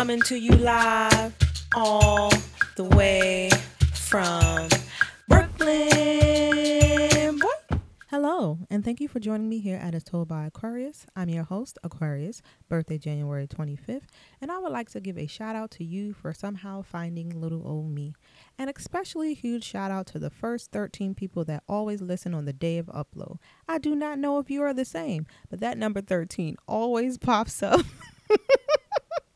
Coming to you live all the way from Brooklyn. Hello, and thank you for joining me here at As Told by Aquarius. I'm your host, Aquarius, birthday January 25th, and I would like to give a shout out to you for somehow finding little old me. And especially a huge shout out to the first 13 people that always listen on the day of upload. I do not know if you are the same, but that number 13 always pops up.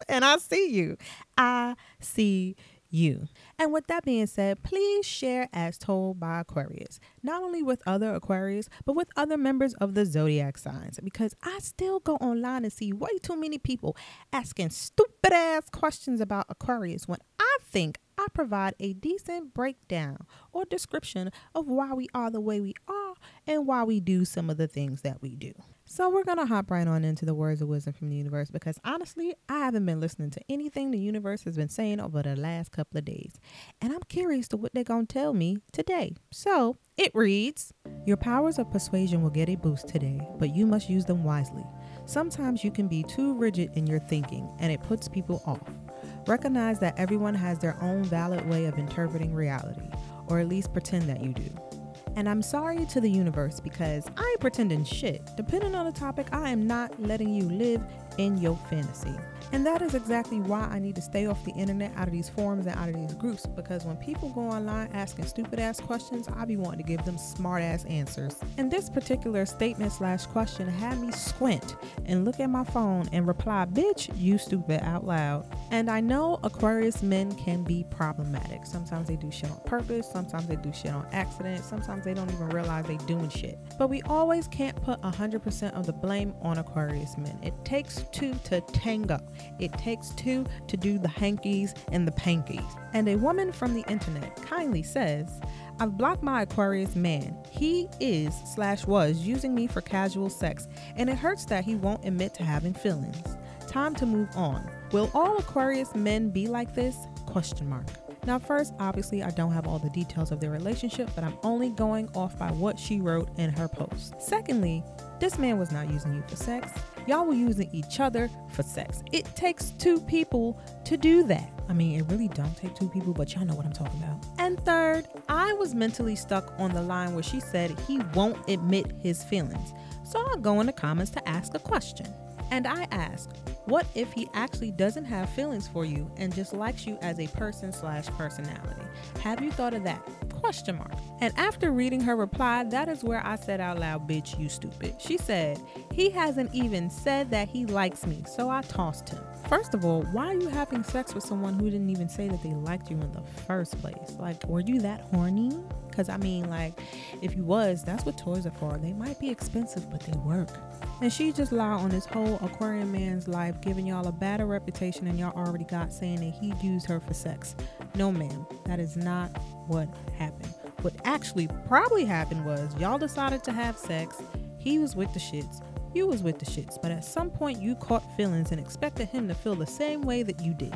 and I see you. I see you. And with that being said, please share as told by Aquarius, not only with other Aquarius, but with other members of the zodiac signs, because I still go online and see way too many people asking stupid ass questions about Aquarius when I think I provide a decent breakdown or description of why we are the way we are and why we do some of the things that we do. So we're gonna hop right on into the words of wisdom from the universe because honestly, I haven't been listening to anything the universe has been saying over the last couple of days. And I'm curious to what they're gonna tell me today. So it reads Your powers of persuasion will get a boost today, but you must use them wisely. Sometimes you can be too rigid in your thinking and it puts people off. Recognize that everyone has their own valid way of interpreting reality, or at least pretend that you do. And I'm sorry to the universe because I ain't pretending shit. Depending on the topic, I am not letting you live in your fantasy. And that is exactly why I need to stay off the internet, out of these forums, and out of these groups. Because when people go online asking stupid ass questions, I be wanting to give them smart ass answers. And this particular statement slash question had me squint and look at my phone and reply, bitch, you stupid out loud. And I know Aquarius men can be problematic. Sometimes they do shit on purpose, sometimes they do shit on accident, sometimes they don't even realize they doing shit. But we always can't put 100% of the blame on Aquarius men. It takes two to tango. It takes two to do the hankies and the pankies. And a woman from the internet kindly says, I've blocked my Aquarius man. He is slash was using me for casual sex, and it hurts that he won't admit to having feelings. Time to move on. Will all Aquarius men be like this? Question mark. Now, first, obviously, I don't have all the details of their relationship, but I'm only going off by what she wrote in her post. Secondly, this man was not using you for sex. Y'all were using each other for sex. It takes two people to do that. I mean, it really don't take two people, but y'all know what I'm talking about. And third, I was mentally stuck on the line where she said he won't admit his feelings. So I'll go in the comments to ask a question. And I ask, what if he actually doesn't have feelings for you and just likes you as a person slash personality? Have you thought of that? Question mark. And after reading her reply, that is where I said out loud, bitch, you stupid. She said, he hasn't even said that he likes me, so I tossed him. First of all, why are you having sex with someone who didn't even say that they liked you in the first place? Like, were you that horny? Because I mean, like, if you was, that's what toys are for. They might be expensive, but they work. And she just lied on this whole Aquarian man's life, giving y'all a better reputation than y'all already got, saying that he used her for sex. No, ma'am, that is not what happened. What actually probably happened was y'all decided to have sex. He was with the shits. You was with the shits. But at some point, you caught feelings and expected him to feel the same way that you did.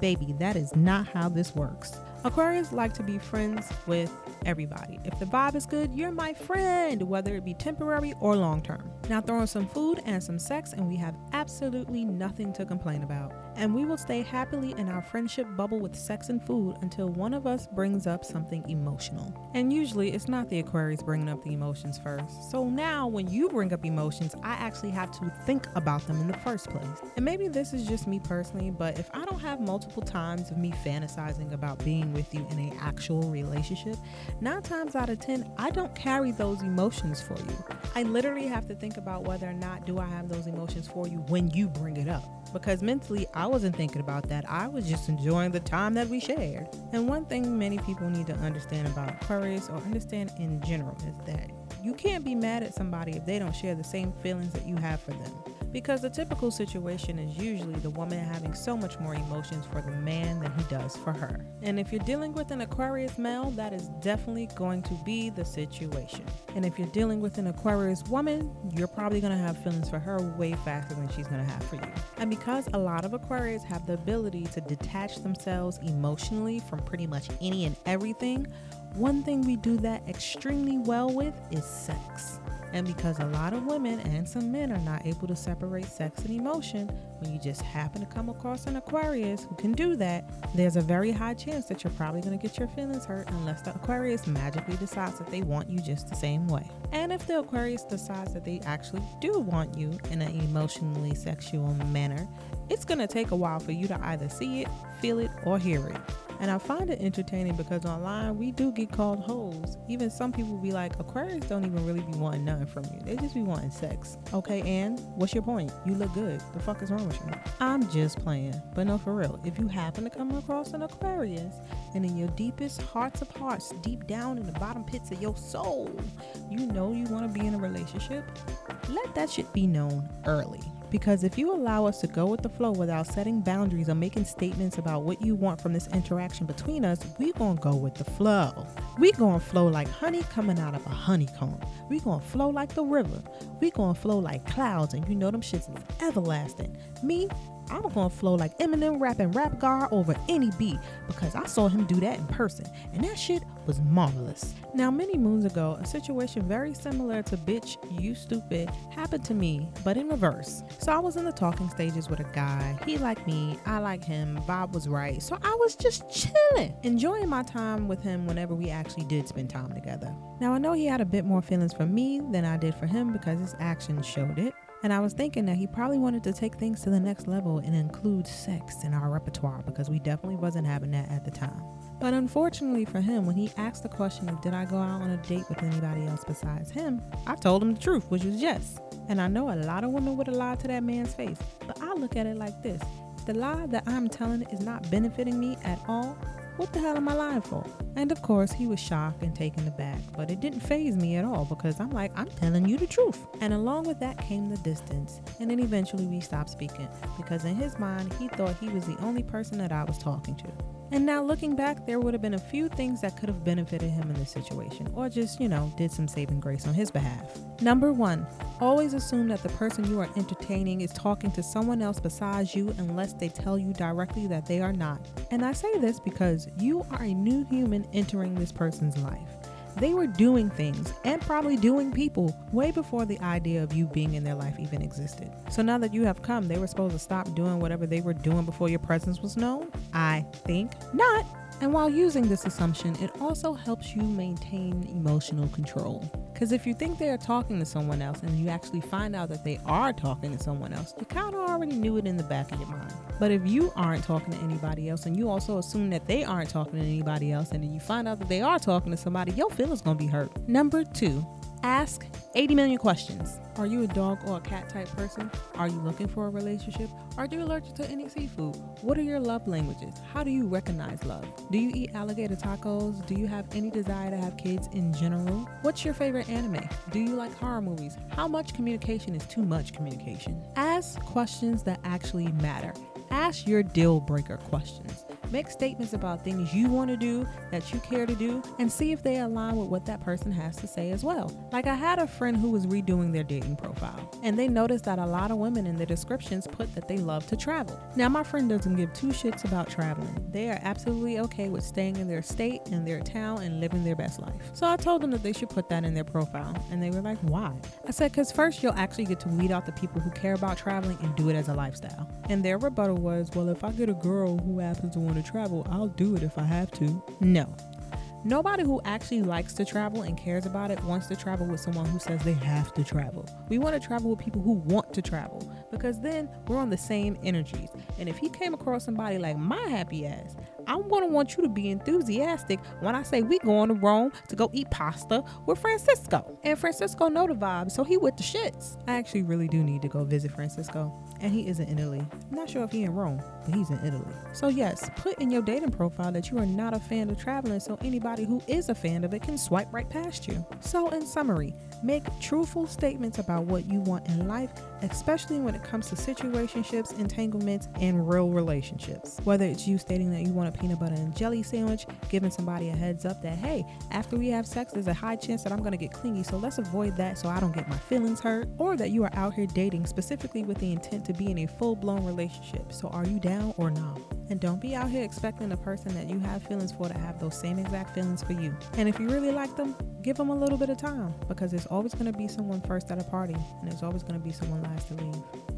Baby, that is not how this works. Aquarians like to be friends with everybody. If the vibe is good, you're my friend, whether it be temporary or long term. Now throw in some food and some sex, and we have absolutely nothing to complain about. And we will stay happily in our friendship bubble with sex and food until one of us brings up something emotional. And usually it's not the Aquarius bringing up the emotions first. So now when you bring up emotions, I actually have to think about them in the first place. And maybe this is just me personally, but if I don't have multiple times of me fantasizing about being with you in an actual relationship, nine times out of ten, I don't carry those emotions for you. I literally have to think about whether or not do I have those emotions for you when you bring it up. Because mentally, I wasn't thinking about that. I was just enjoying the time that we shared. And one thing many people need to understand about Aquarius or understand in general is that you can't be mad at somebody if they don't share the same feelings that you have for them. Because the typical situation is usually the woman having so much more emotions for the man than he does for her. And if you're dealing with an Aquarius male, that is definitely going to be the situation. And if you're dealing with an Aquarius woman, you're probably going to have feelings for her way faster than she's going to have for you. And because a lot of Aquarius have the ability to detach themselves emotionally from pretty much any and everything, one thing we do that extremely well with is sex. And because a lot of women and some men are not able to separate sex and emotion, when you just happen to come across an Aquarius who can do that, there's a very high chance that you're probably going to get your feelings hurt unless the Aquarius magically decides that they want you just the same way. And if the Aquarius decides that they actually do want you in an emotionally sexual manner, it's going to take a while for you to either see it, feel it, or hear it. And I find it entertaining because online we do get called hoes. Even some people be like, Aquarius don't even really be wanting nothing from you. They just be wanting sex. Okay, and what's your point? You look good. The fuck is wrong with you? I'm just playing. But no, for real. If you happen to come across an Aquarius and in your deepest hearts of hearts, deep down in the bottom pits of your soul, you know you want to be in a relationship, let that shit be known early. Because if you allow us to go with the flow without setting boundaries or making statements about what you want from this interaction between us, we gonna go with the flow. We gonna flow like honey coming out of a honeycomb. We gonna flow like the river. We gonna flow like clouds, and you know them shits is everlasting. Me, I'm gonna flow like Eminem rapping Rap God over any beat because I saw him do that in person, and that shit was marvelous. Now, many moons ago, a situation very similar to Bitch, You Stupid happened to me, but in reverse. So I was in the talking stages with a guy. He liked me, I like him, vibe was right. So I was just chilling, enjoying my time with him whenever we actually did spend time together. Now, I know he had a bit more feelings for me than I did for him because his actions showed it. And I was thinking that he probably wanted to take things to the next level and include sex in our repertoire because we definitely wasn't having that at the time. But unfortunately for him, when he asked the question of did I go out on a date with anybody else besides him, I told him the truth, which was yes. And I know a lot of women would have lied to that man's face, but I look at it like this the lie that I'm telling is not benefiting me at all, what the hell am I lying for? And of course, he was shocked and taken aback, but it didn't phase me at all because I'm like, I'm telling you the truth. And along with that came the distance, and then eventually we stopped speaking because in his mind, he thought he was the only person that I was talking to. And now looking back, there would have been a few things that could have benefited him in this situation, or just, you know, did some saving grace on his behalf. Number one, always assume that the person you are entertaining is talking to someone else besides you unless they tell you directly that they are not. And I say this because you are a new human entering this person's life. They were doing things and probably doing people way before the idea of you being in their life even existed. So now that you have come, they were supposed to stop doing whatever they were doing before your presence was known? I think not. And while using this assumption, it also helps you maintain emotional control. Because if you think they are talking to someone else and you actually find out that they are talking to someone else, you kind of already knew it in the back of your mind. But if you aren't talking to anybody else and you also assume that they aren't talking to anybody else and then you find out that they are talking to somebody, your feelings gonna be hurt. Number two, ask 80 million questions. Are you a dog or a cat type person? Are you looking for a relationship? Are you allergic to any seafood? What are your love languages? How do you recognize love? Do you eat alligator tacos? Do you have any desire to have kids in general? What's your favorite anime? Do you like horror movies? How much communication is too much communication? Ask questions that actually matter. Ask your deal breaker questions. Make statements about things you want to do that you care to do and see if they align with what that person has to say as well. Like I had a friend who was redoing their dating profile and they noticed that a lot of women in their descriptions put that they love to travel. Now my friend doesn't give two shits about traveling. They are absolutely okay with staying in their state and their town and living their best life. So I told them that they should put that in their profile and they were like, "Why?" I said cuz first you'll actually get to weed out the people who care about traveling and do it as a lifestyle. And their rebuttal was, "Well, if I get a girl who happens to want to travel, I'll do it if I have to. No. Nobody who actually likes to travel and cares about it wants to travel with someone who says they have to travel. We want to travel with people who want to travel because then we're on the same energies. And if he came across somebody like my happy ass, I'm gonna want you to be enthusiastic when I say we going to Rome to go eat pasta with Francisco. And Francisco know the vibe, so he with the shits. I actually really do need to go visit Francisco. And he is in Italy. I'm not sure if he in Rome, but he's in Italy. So yes, put in your dating profile that you are not a fan of traveling so anybody who is a fan of it can swipe right past you. So in summary, make truthful statements about what you want in life, especially when it comes to situationships, entanglements, and real relationships. Whether it's you stating that you want a peanut butter and jelly sandwich, giving somebody a heads up that, hey, after we have sex, there's a high chance that I'm gonna get clingy, so let's avoid that so I don't get my feelings hurt, or that you are out here dating specifically with the intent to be in a full blown relationship. So are you down or not? And don't be out here expecting the person that you have feelings for to have those same exact feelings for you. And if you really like them, give them a little bit of time because there's always going to be someone first at a party and there's always going to be someone last to leave.